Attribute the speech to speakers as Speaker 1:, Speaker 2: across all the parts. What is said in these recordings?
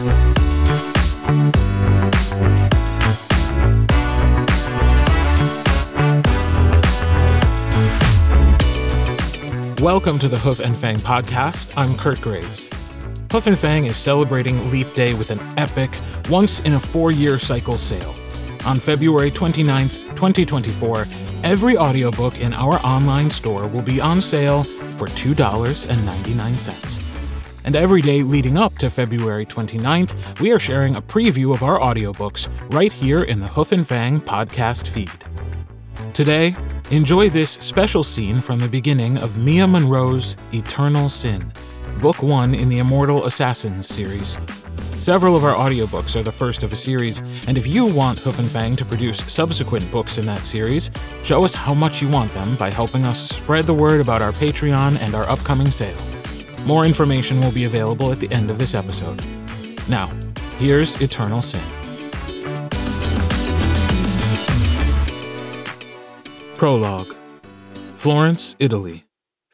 Speaker 1: Welcome to the Hoof and Fang podcast. I'm Kurt Graves. Hoof and Fang is celebrating Leap Day with an epic, once in a four year cycle sale. On February 29th, 2024, every audiobook in our online store will be on sale for $2.99. And every day leading up to February 29th, we are sharing a preview of our audiobooks right here in the Hoof and Fang podcast feed. Today, enjoy this special scene from the beginning of Mia Monroe's Eternal Syn, book one in the Immortal Assassins series. Several of our audiobooks are the first of a series, and if you want Hoof and Fang to produce subsequent books in that series, show us how much you want them by helping us spread the word about our Patreon and our upcoming sale. More information will be available at the end of this episode. Now, here's Eternal Syn. Prologue Florence, Italy,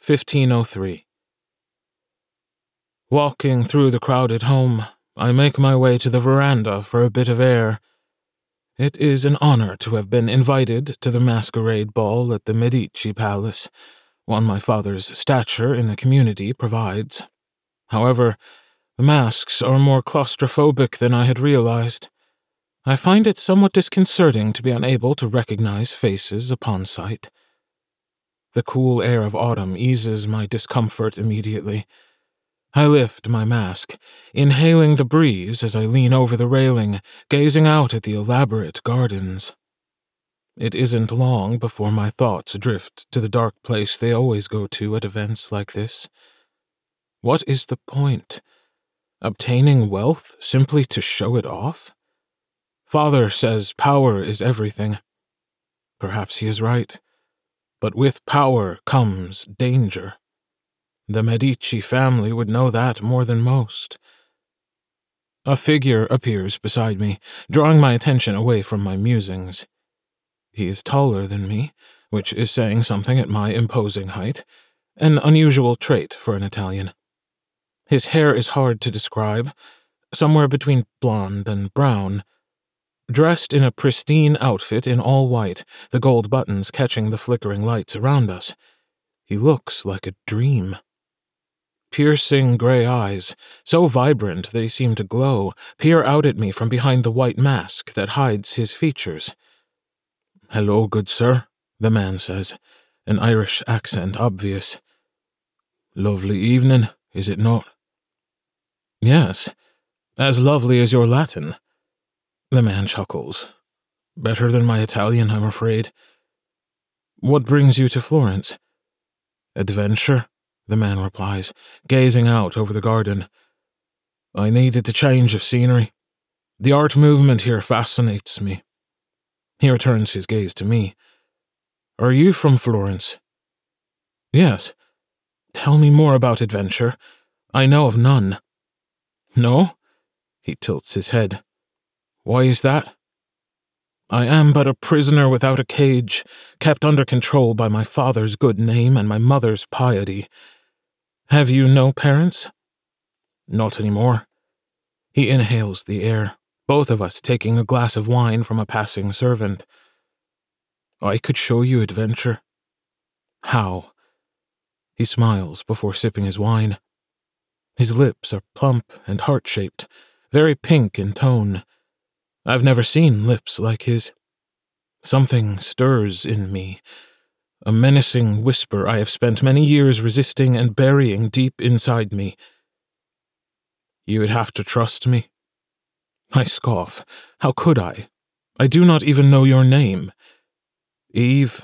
Speaker 1: 1503. Walking through the crowded home, I make my way to the veranda for a bit of air. It is an honor to have been invited to the masquerade ball at the Medici Palace, one my father's stature in the community provides. However, the masks are more claustrophobic than I had realized. I find it somewhat disconcerting to be unable to recognize faces upon sight. The cool air of autumn eases my discomfort immediately. I lift my mask, inhaling the breeze as I lean over the railing, gazing out at the elaborate gardens. It isn't long before my thoughts drift to the dark place they always go to at events like this. What is the point? Obtaining wealth simply to show it off? Father says power is everything. Perhaps he is right. But with power comes danger. The Medici family would know that more than most. A figure appears beside me, drawing my attention away from my musings. He is taller than me, which is saying something at my imposing height, an unusual trait for an Italian. His hair is hard to describe, somewhere between blonde and brown Dressed in a pristine outfit in all white, the gold buttons catching the flickering lights around us, he looks like a dream. Piercing gray eyes, so vibrant they seem to glow, peer out at me from behind the white mask that hides his features. Hello, good sir, the man says, an Irish accent obvious. Lovely evening, is it not? Yes, as lovely as your Latin. The man chuckles. Better than my Italian, I'm afraid. What brings you to Florence? Adventure, the man replies, gazing out over the garden. I needed a change of scenery. The art movement here fascinates me. He returns his gaze to me. Are you from Florence? Yes. Tell me more about adventure. I know of none. No? He tilts his head. Why is that? I am but a prisoner without a cage, kept under control by my father's good name and my mother's piety. Have you no parents? Not any more. He inhales the air, both of us taking a glass of wine from a passing servant. I could show you adventure. How? He smiles before sipping his wine. His lips are plump and heart shaped, very pink in tone I've never seen lips like his. Something stirs in me, a menacing whisper I have spent many years resisting and burying deep inside me. You would have to trust me. I scoff. How could I? I do not even know your name. Eve.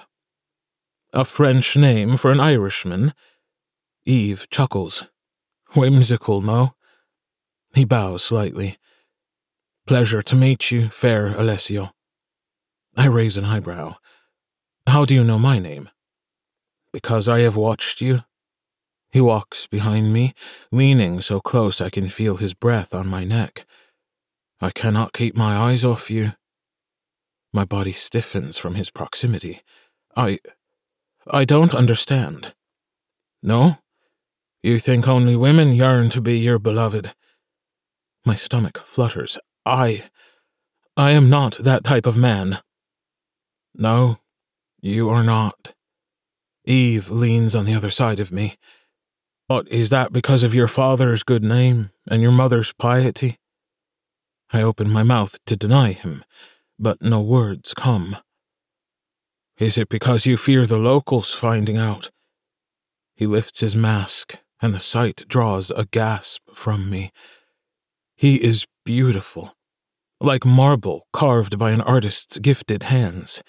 Speaker 1: A French name for an Irishman. Eve chuckles. Whimsical, no? He bows slightly. Pleasure to meet you, fair Alessio. I raise an eyebrow. How do you know my name? Because I have watched you. He walks behind me, leaning so close I can feel his breath on my neck. I cannot keep my eyes off you. My body stiffens from his proximity. I. I don't understand. No? You think only women yearn to be your beloved? My stomach flutters. I. I am not that type of man. No, you are not. Eve leans on the other side of me. But is that because of your father's good name and your mother's piety? I open my mouth to deny him, but no words come. Is it because you fear the locals finding out? He lifts his mask, and the sight draws a gasp from me. He is beautiful, like marble carved by an artist's gifted hands.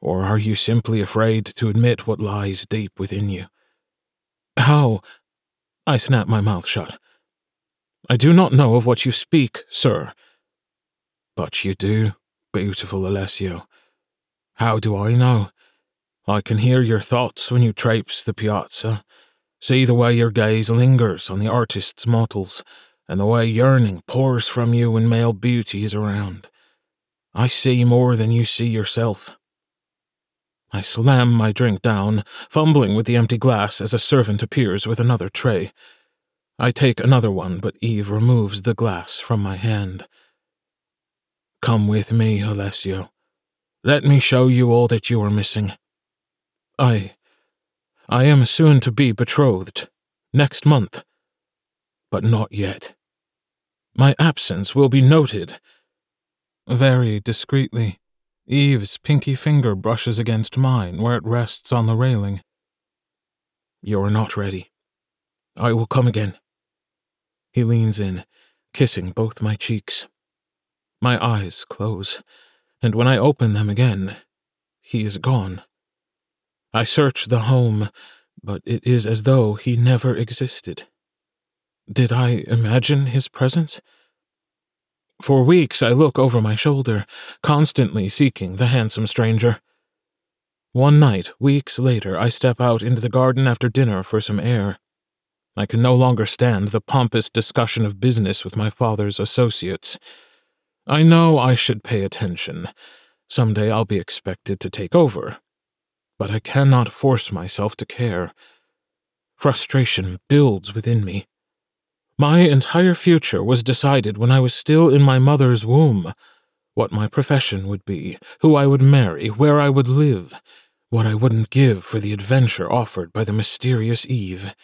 Speaker 1: Or are you simply afraid to admit what lies deep within you? How? I snap my mouth shut. I do not know of what you speak, sir. But you do, beautiful Alessio. How do I know? I can hear your thoughts when you traipse the piazza, see the way your gaze lingers on the artist's models, and the way yearning pours from you when male beauty is around. I see more than you see yourself. I slam my drink down, fumbling with the empty glass as a servant appears with another tray. I take another one, but Eve removes the glass from my hand. Come with me, Alessio. Let me show you all that you are missing. I. I am soon to be betrothed. Next month. But not yet. My absence will be noted. Very discreetly, Eve's pinky finger brushes against mine where it rests on the railing. You're not ready. I will come again. He leans in, kissing both my cheeks. My eyes close, and when I open them again, he is gone. I search the home, but it is as though he never existed. Did I imagine his presence? For weeks I look over my shoulder, constantly seeking the handsome stranger. One night, weeks later, I step out into the garden after dinner for some air. I can no longer stand the pompous discussion of business with my father's associates. I know I should pay attention. Someday I'll be expected to take over. But I cannot force myself to care. Frustration builds within me. My entire future was decided when I was still in my mother's womb. What my profession would be, who I would marry, where I would live, what I wouldn't give for the adventure offered by the mysterious Eve.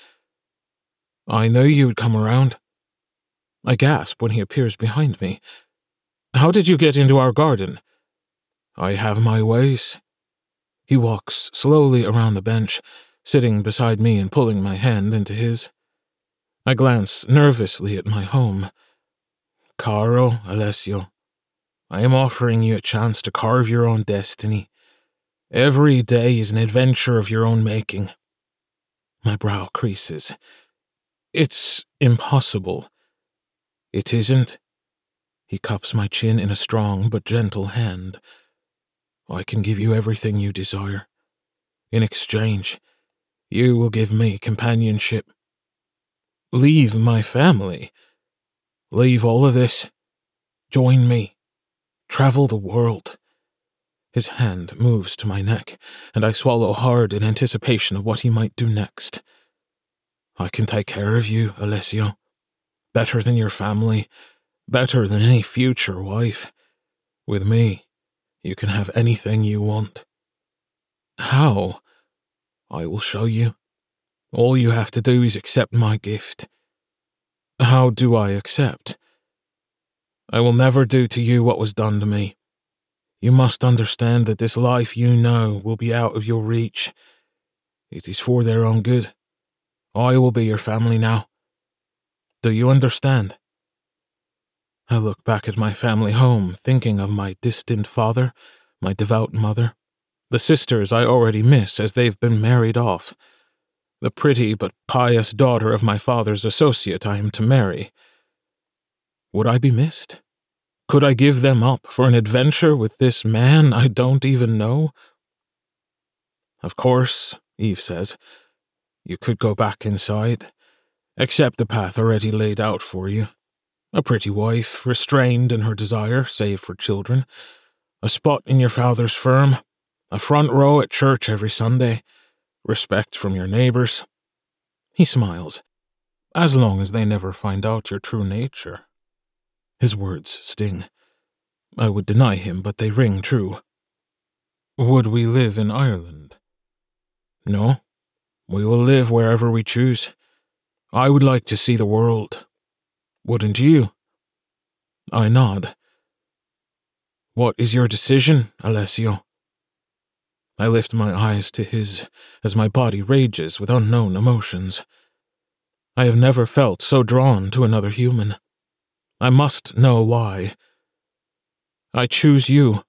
Speaker 1: I know you'd come around. I gasp when he appears behind me. How did you get into our garden? I have my ways. He walks slowly around the bench, sitting beside me and pulling my hand into his. I glance nervously at my home. Caro, Alessio, I am offering you a chance to carve your own destiny. Every day is an adventure of your own making. My brow creases. It's impossible. It isn't. He cups my chin in a strong but gentle hand. I can give you everything you desire. In exchange, you will give me companionship Leave my family. Leave all of this. Join me. Travel the world. His hand moves to my neck, and I swallow hard in anticipation of what he might do next. I can take care of you, Alessio. Better than your family, better than any future wife. With me, you can have anything you want. How? I will show you. All you have to do is accept my gift. How do I accept? I will never do to you what was done to me. You must understand that this life you know will be out of your reach. It is for their own good. I will be your family now. Do you understand? I look back at my family home, thinking of my distant father, my devout mother, the sisters I already miss as they've been married off the pretty but pious daughter of my father's associate I am to marry. Would I be missed? Could I give them up for an adventure with this man I don't even know? Of course, Eve says, you could go back inside, accept the path already laid out for you. A pretty wife, restrained in her desire, save for children, a spot in your father's firm, a front row at church every Sunday, respect from your neighbors. He smiles. as long as they never find out your true nature. His words sting. I would deny him, but they ring true. Would we live in Ireland? No. We will live wherever we choose. I would like to see the world. Wouldn't you? I nod. What is your decision, Alessio? I lift my eyes to his as my body rages with unknown emotions. I have never felt so drawn to another human. I must know why. I choose you.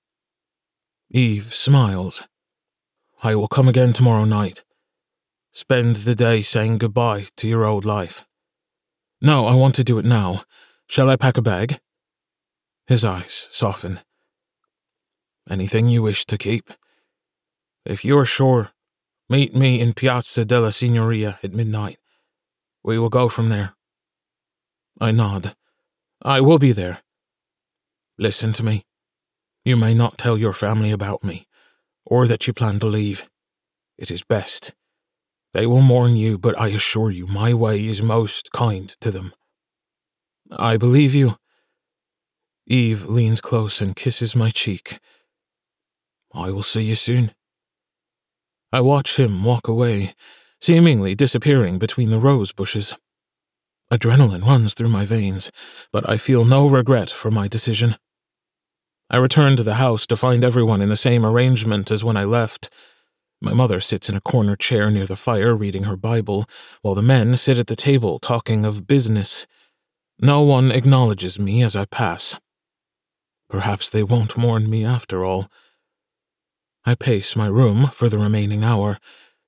Speaker 1: Eve smiles. I will come again tomorrow night. Spend the day saying goodbye to your old life. No, I want to do it now. Shall I pack a bag? His eyes soften. Anything you wish to keep. If you're sure, meet me in Piazza della Signoria at midnight. We will go from there. I nod. I will be there. Listen to me. You may not tell your family about me, or that you plan to leave. It is best. They will mourn you, but I assure you my way is most kind to them. I believe you. Eve leans close and kisses my cheek. I will see you soon. I watch him walk away, seemingly disappearing between the rose bushes. Adrenaline runs through my veins, but I feel no regret for my decision. I return to the house to find everyone in the same arrangement as when I left. My mother sits in a corner chair near the fire reading her Bible, while the men sit at the table talking of business. No one acknowledges me as I pass. Perhaps they won't mourn me after all. I pace my room for the remaining hour,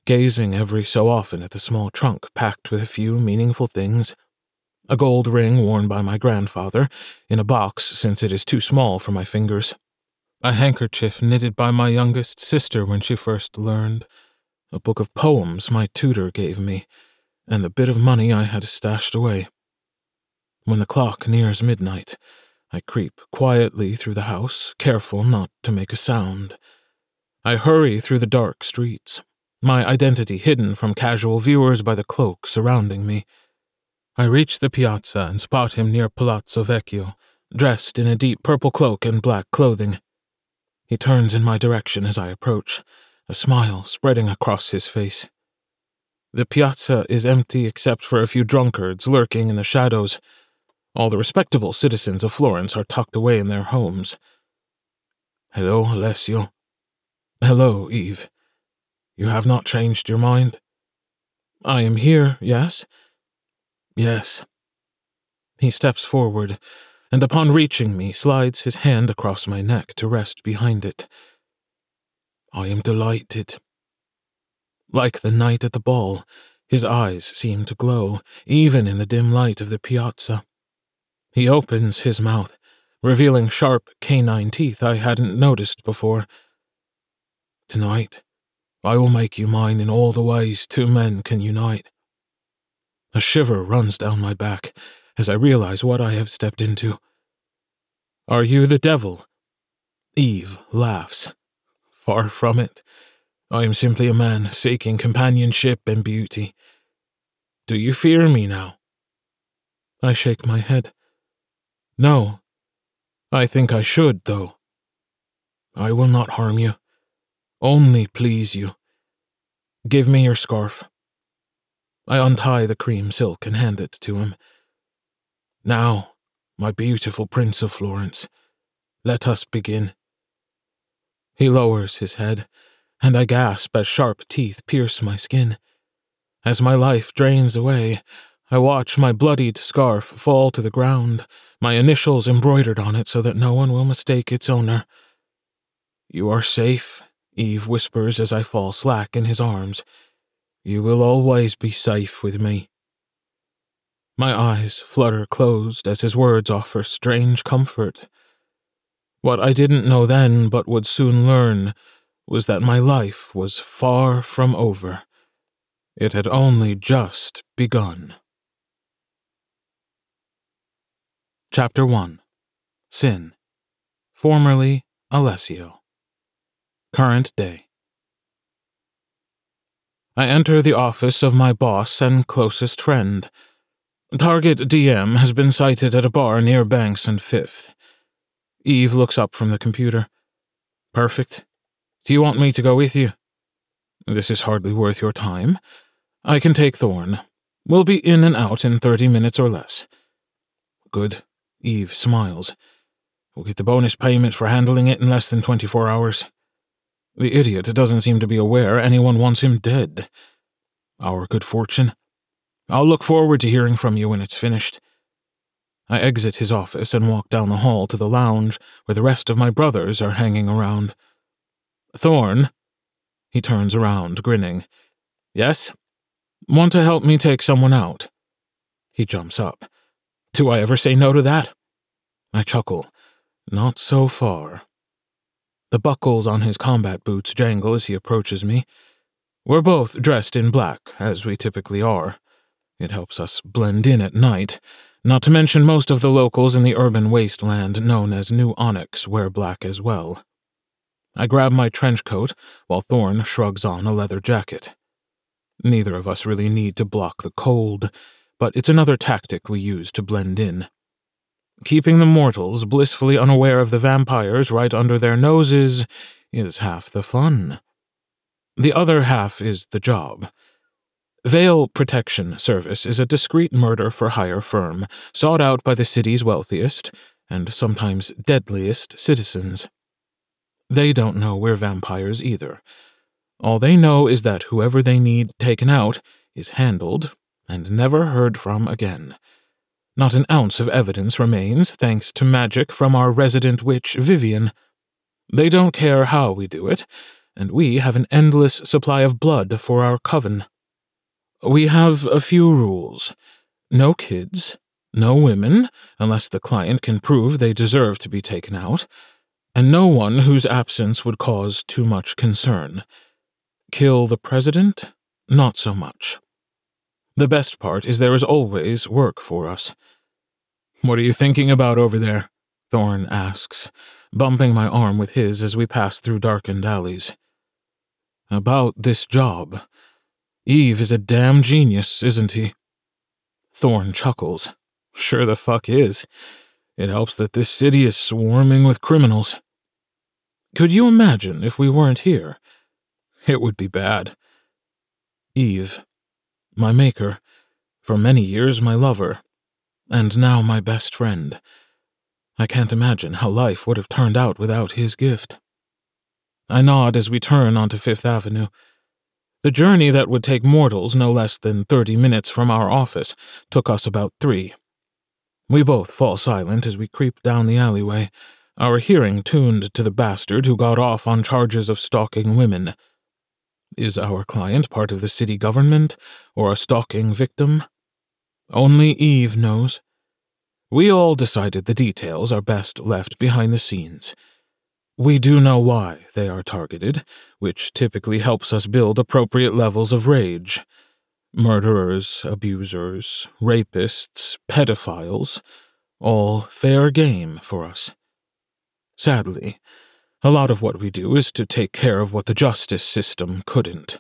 Speaker 1: gazing every so often at the small trunk packed with a few meaningful things. A gold ring worn by my grandfather, in a box since it is too small for my fingers. A handkerchief knitted by my youngest sister when she first learned. A book of poems my tutor gave me, and the bit of money I had stashed away. When the clock nears midnight, I creep quietly through the house, careful not to make a sound. I hurry through the dark streets, my identity hidden from casual viewers by the cloak surrounding me. I reach the piazza and spot him near Palazzo Vecchio, dressed in a deep purple cloak and black clothing. He turns in my direction as I approach, a smile spreading across his face. The piazza is empty except for a few drunkards lurking in the shadows. All the respectable citizens of Florence are tucked away in their homes. Hello, Alessio. Hello, Eve. You have not changed your mind? I am here, yes? Yes. He steps forward, and upon reaching me, slides his hand across my neck to rest behind it. I am delighted. Like the night at the ball, his eyes seem to glow, even in the dim light of the piazza. He opens his mouth, revealing sharp canine teeth I hadn't noticed before. Tonight, I will make you mine in all the ways two men can unite. A shiver runs down my back as I realize what I have stepped into. Are you the devil? Eve laughs. Far from it. I am simply a man seeking companionship and beauty. Do you fear me now? I shake my head. No. I think I should, though. I will not harm you only please you. Give me your scarf. I untie the cream silk and hand it to him. Now, my beautiful Prince of Florence, let us begin. He lowers his head, and I gasp as sharp teeth pierce my skin. As my life drains away, I watch my bloodied scarf fall to the ground, my initials embroidered on it so that no one will mistake its owner. You are safe Eve whispers as I fall slack in his arms. You will always be safe with me. My eyes flutter closed as his words offer strange comfort. What I didn't know then, but would soon learn, was that my life was far from over. It had only just begun. Chapter 1 Syn. Formerly Alessio. Current day. I enter the office of my boss and closest friend. Target DM has been sighted at a bar near Banks and Fifth. Eve looks up from the computer. Perfect. Do you want me to go with you? This is hardly worth your time. I can take Thorn. We'll be in and out in thirty minutes or less. Good. Eve smiles. We'll get the bonus payment for handling it in less than 24 hours. The idiot doesn't seem to be aware anyone wants him dead. Our good fortune. I'll look forward to hearing from you when it's finished. I exit his office and walk down the hall to the lounge where the rest of my brothers are hanging around. Thorn. He turns around, grinning. Yes? Want to help me take someone out? He jumps up. Do I ever say no to that? I chuckle. Not so far. The buckles on his combat boots jangle as he approaches me. We're both dressed in black, as we typically are. It helps us blend in at night, not to mention most of the locals in the urban wasteland known as New Onyx wear black as well. I grab my trench coat while Thorn shrugs on a leather jacket. Neither of us really need to block the cold, but it's another tactic we use to blend in keeping the mortals blissfully unaware of the vampires right under their noses is half the fun. The other half is the job. Veil Protection Service is a discreet murder for hire firm sought out by the city's wealthiest and sometimes deadliest citizens. They don't know we're vampires either. All they know is that whoever they need taken out is handled and never heard from again. Not an ounce of evidence remains, thanks to magic from our resident witch, Vivian. They don't care how we do it, and we have an endless supply of blood for our coven. We have a few rules no kids, no women, unless the client can prove they deserve to be taken out, and no one whose absence would cause too much concern. Kill the president? Not so much. The best part is there is always work for us. What are you thinking about over there? Thorn asks, bumping my arm with his as we pass through darkened alleys. About this job. Eve is a damn genius, isn't he? Thorn chuckles. Sure the fuck is. It helps that this city is swarming with criminals. Could you imagine if we weren't here? It would be bad. Eve, my maker, for many years my lover, and now my best friend. I can't imagine how life would have turned out without his gift. I nod as we turn onto Fifth Avenue. The journey that would take mortals no less than thirty minutes from our office took us about three. We both fall silent as we creep down the alleyway, our hearing tuned to the bastard who got off on charges of stalking women. Is our client part of the city government or a stalking victim? Only Eve knows. We all decided the details are best left behind the scenes. We do know why they are targeted, which typically helps us build appropriate levels of rage. Murderers, abusers, rapists, pedophiles, all fair game for us. Sadly, a lot of what we do is to take care of what the justice system couldn't.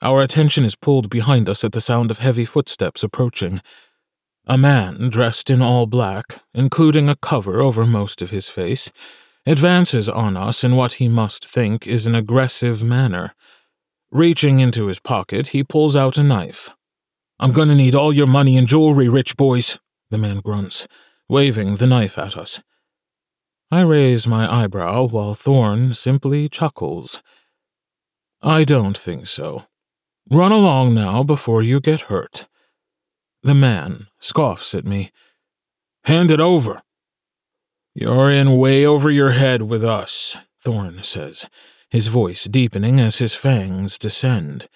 Speaker 1: Our attention is pulled behind us at the sound of heavy footsteps approaching. A man, dressed in all black, including a cover over most of his face, advances on us in what he must think is an aggressive manner. Reaching into his pocket, he pulls out a knife. I'm gonna need all your money and jewelry, rich boys, the man grunts, waving the knife at us. I raise my eyebrow while Thorn simply chuckles. I don't think so. Run along now before you get hurt. The man scoffs at me. Hand it over. You're in way over your head with us, Thorn says, his voice deepening as his fangs descend.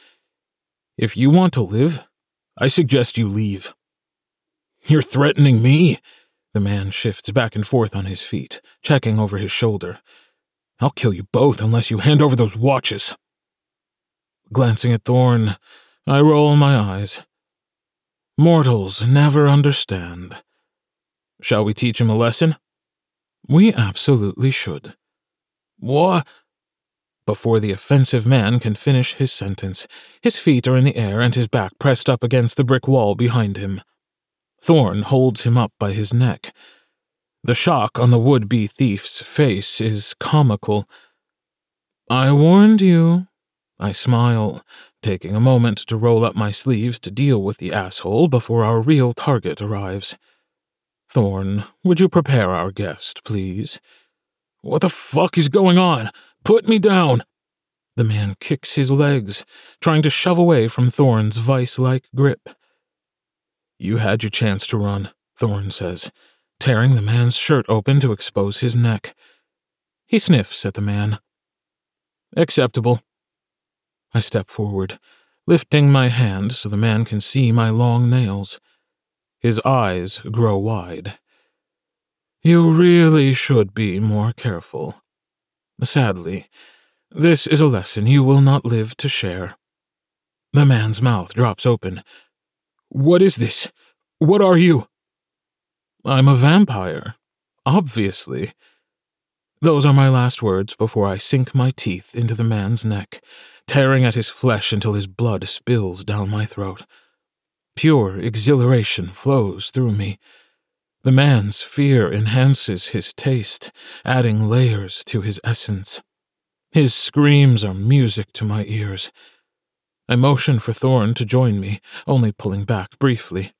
Speaker 1: If you want to live, I suggest you leave. You're threatening me? The man shifts back and forth on his feet, checking over his shoulder. I'll kill you both unless you hand over those watches. Glancing at Thorn, I roll my eyes. Mortals never understand. Shall we teach him a lesson? We absolutely should. What? Before the offensive man can finish his sentence, his feet are in the air and his back pressed up against the brick wall behind him. Thorn holds him up by his neck. The shock on the would be thief's face is comical. I warned you. I smile, taking a moment to roll up my sleeves to deal with the asshole before our real target arrives. Thorn, would you prepare our guest, please? What the fuck is going on? Put me down! The man kicks his legs, trying to shove away from Thorn's vice like grip. You had your chance to run, Thorn says, tearing the man's shirt open to expose his neck. He sniffs at the man. Acceptable. I step forward, lifting my hand so the man can see my long nails. His eyes grow wide. You really should be more careful. Sadly, this is a lesson you will not live to share. The man's mouth drops open. What is this? What are you? I'm a vampire. Obviously. Those are my last words before I sink my teeth into the man's neck, tearing at his flesh until his blood spills down my throat. Pure exhilaration flows through me. The man's fear enhances his taste, adding layers to his essence. His screams are music to my ears. I motion for Thorn to join me, only pulling back briefly.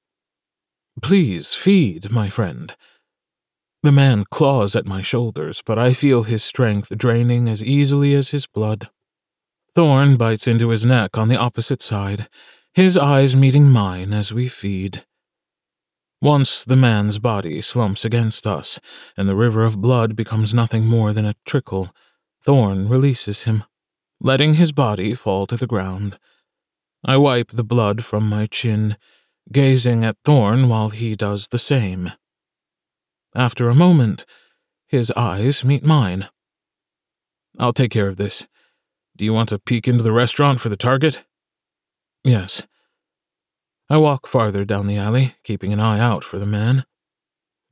Speaker 1: Please feed, my friend. The man claws at my shoulders, but I feel his strength draining as easily as his blood. Thorn bites into his neck on the opposite side, his eyes meeting mine as we feed. Once the man's body slumps against us, and the river of blood becomes nothing more than a trickle, Thorn releases him, letting his body fall to the ground. I wipe the blood from my chin, gazing at Thorn while he does the same. After a moment, his eyes meet mine. I'll take care of this. Do you want to peek into the restaurant for the target? Yes. I walk farther down the alley, keeping an eye out for the man.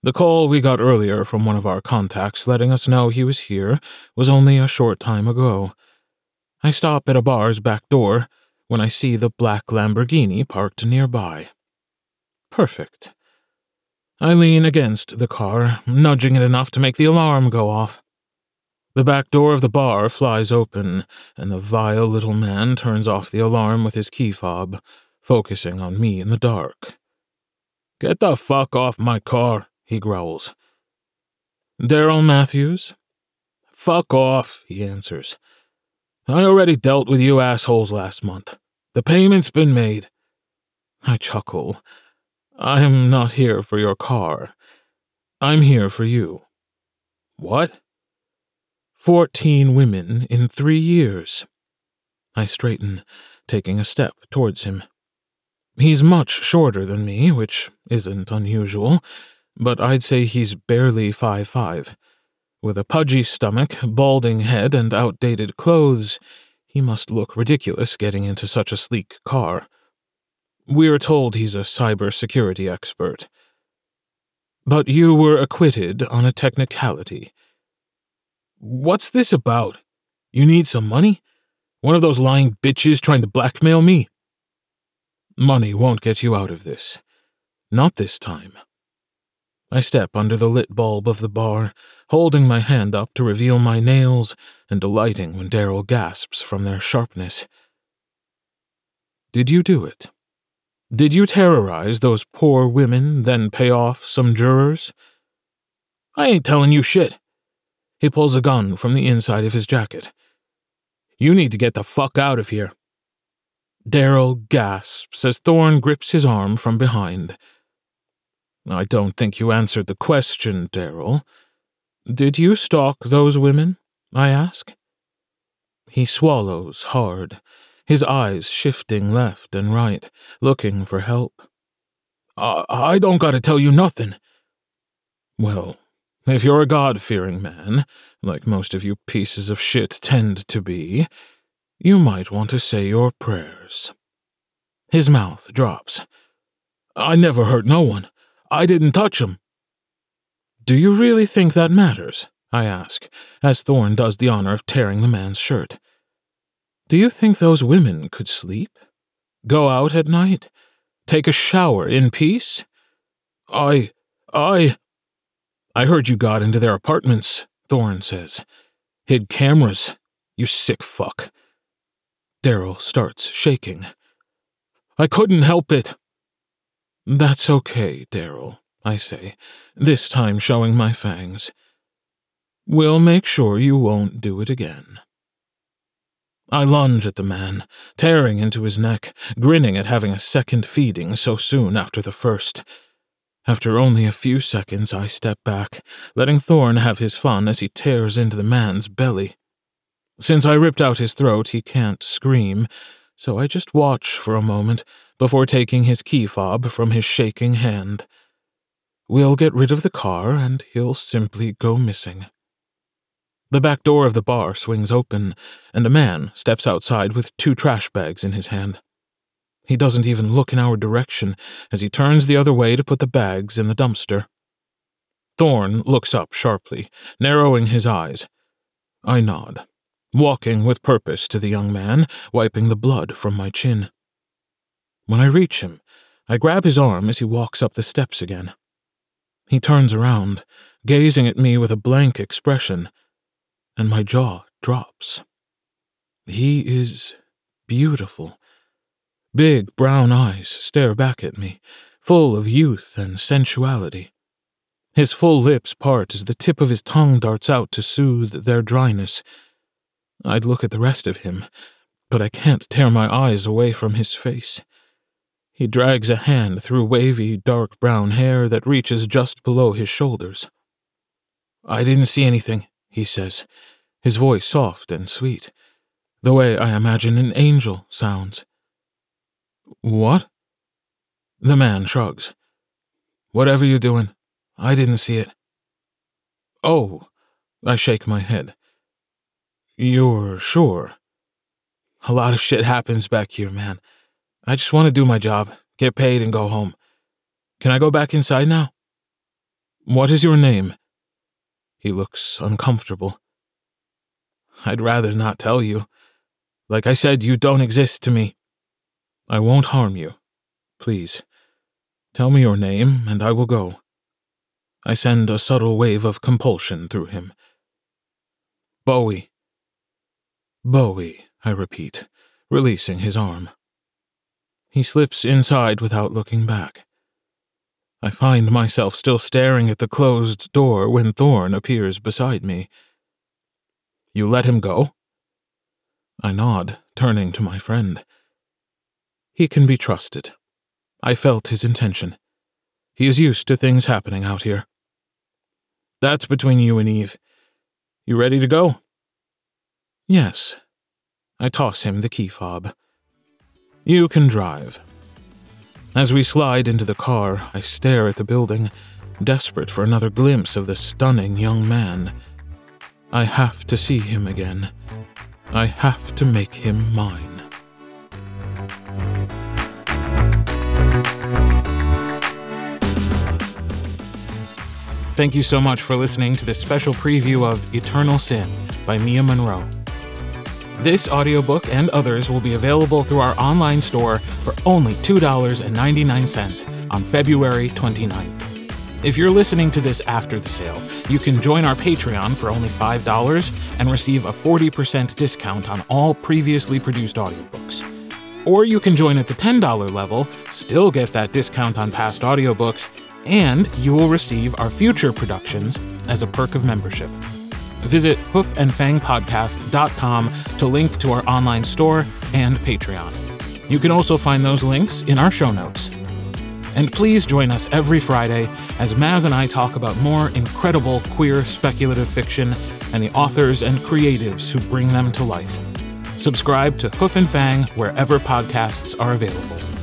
Speaker 1: The call we got earlier from one of our contacts letting us know he was here was only a short time ago. I stop at a bar's back door when I see the black Lamborghini parked nearby. Perfect. I lean against the car, nudging it enough to make the alarm go off. The back door of the bar flies open, and the vile little man turns off the alarm with his key fob, focusing on me in the dark. Get the fuck off my car, he growls. Daryl Matthews? Fuck off, he answers. I already dealt with you assholes last month. The payment's been made. I chuckle. I'm not here for your car. I'm here for you. What? Fourteen women in three years. I straighten, taking a step towards him. He's much shorter than me, which isn't unusual, but I'd say he's barely five five. With a pudgy stomach, balding head, and outdated clothes, he must look ridiculous getting into such a sleek car. We're told he's a cybersecurity expert. But you were acquitted on a technicality. What's this about? You need some money? One of those lying bitches trying to blackmail me? Money won't get you out of this. Not this time. I step under the lit bulb of the bar, holding my hand up to reveal my nails and delighting when Daryl gasps from their sharpness. Did you do it? Did you terrorize those poor women, then pay off some jurors? I ain't telling you shit. He pulls a gun from the inside of his jacket. You need to get the fuck out of here. Daryl gasps as Thorn grips his arm from behind. I don't think you answered the question, Daryl. Did you stalk those women? I ask. He swallows hard his eyes shifting left and right, looking for help. I, I don't gotta tell you nothing. Well, if you're a God fearing man, like most of you pieces of shit tend to be, you might want to say your prayers. His mouth drops. I never hurt no one. I didn't touch him. Do you really think that matters? I ask, as Thorn does the honor of tearing the man's shirt. Do you think those women could sleep? Go out at night? Take a shower in peace? I. I. I heard you got into their apartments, Thorn says. Hid cameras. You sick fuck. Daryl starts shaking. I couldn't help it. That's okay, Daryl, I say, this time showing my fangs. We'll make sure you won't do it again. I lunge at the man, tearing into his neck, grinning at having a second feeding so soon after the first. After only a few seconds, I step back, letting Thorn have his fun as he tears into the man's belly. Since I ripped out his throat, he can't scream, so I just watch for a moment before taking his key fob from his shaking hand. We'll get rid of the car, and he'll simply go missing. The back door of the bar swings open, and a man steps outside with two trash bags in his hand. He doesn't even look in our direction as he turns the other way to put the bags in the dumpster. Thorn looks up sharply, narrowing his eyes. I nod, walking with purpose to the young man, wiping the blood from my chin. When I reach him, I grab his arm as he walks up the steps again. He turns around, gazing at me with a blank expression and my jaw drops. He is beautiful. Big brown eyes stare back at me, full of youth and sensuality. His full lips part as the tip of his tongue darts out to soothe their dryness. I'd look at the rest of him, but I can't tear my eyes away from his face. He drags a hand through wavy, dark brown hair that reaches just below his shoulders. I didn't see anything, he says, his voice soft and sweet, the way I imagine an angel sounds. What? The man shrugs. Whatever you're doing, I didn't see it. Oh, I shake my head. You're sure? A lot of shit happens back here, man. I just want to do my job, get paid, and go home. Can I go back inside now? What is your name? He looks uncomfortable. I'd rather not tell you. Like I said, you don't exist to me. I won't harm you. Please. Tell me your name, and I will go. I send a subtle wave of compulsion through him. Bowie. Bowie, I repeat, releasing his arm. He slips inside without looking back. I find myself still staring at the closed door when Thorn appears beside me. You let him go? I nod, turning to my friend. He can be trusted. I felt his intention. He is used to things happening out here. That's between you and Eve. You ready to go? Yes. I toss him the key fob. You can drive. As we slide into the car, I stare at the building, desperate for another glimpse of the stunning young man. I have to see him again. I have to make him mine. Thank you so much for listening to this special preview of Eternal Syn by Mia Monroe. This audiobook and others will be available through our online store for only $2.99 on February 29th. If you're listening to this after the sale, you can join our Patreon for only $5 and receive a 40% discount on all previously produced audiobooks. Or you can join at the $10 level, still get that discount on past audiobooks, and you will receive our future productions as a perk of membership visit hoofandfangpodcast.com to link to our online store and Patreon. You can also find those links in our show notes. And please join us every Friday as Maz and I talk about more incredible queer speculative fiction and the authors and creatives who bring them to life. Subscribe to Hoof and Fang wherever podcasts are available.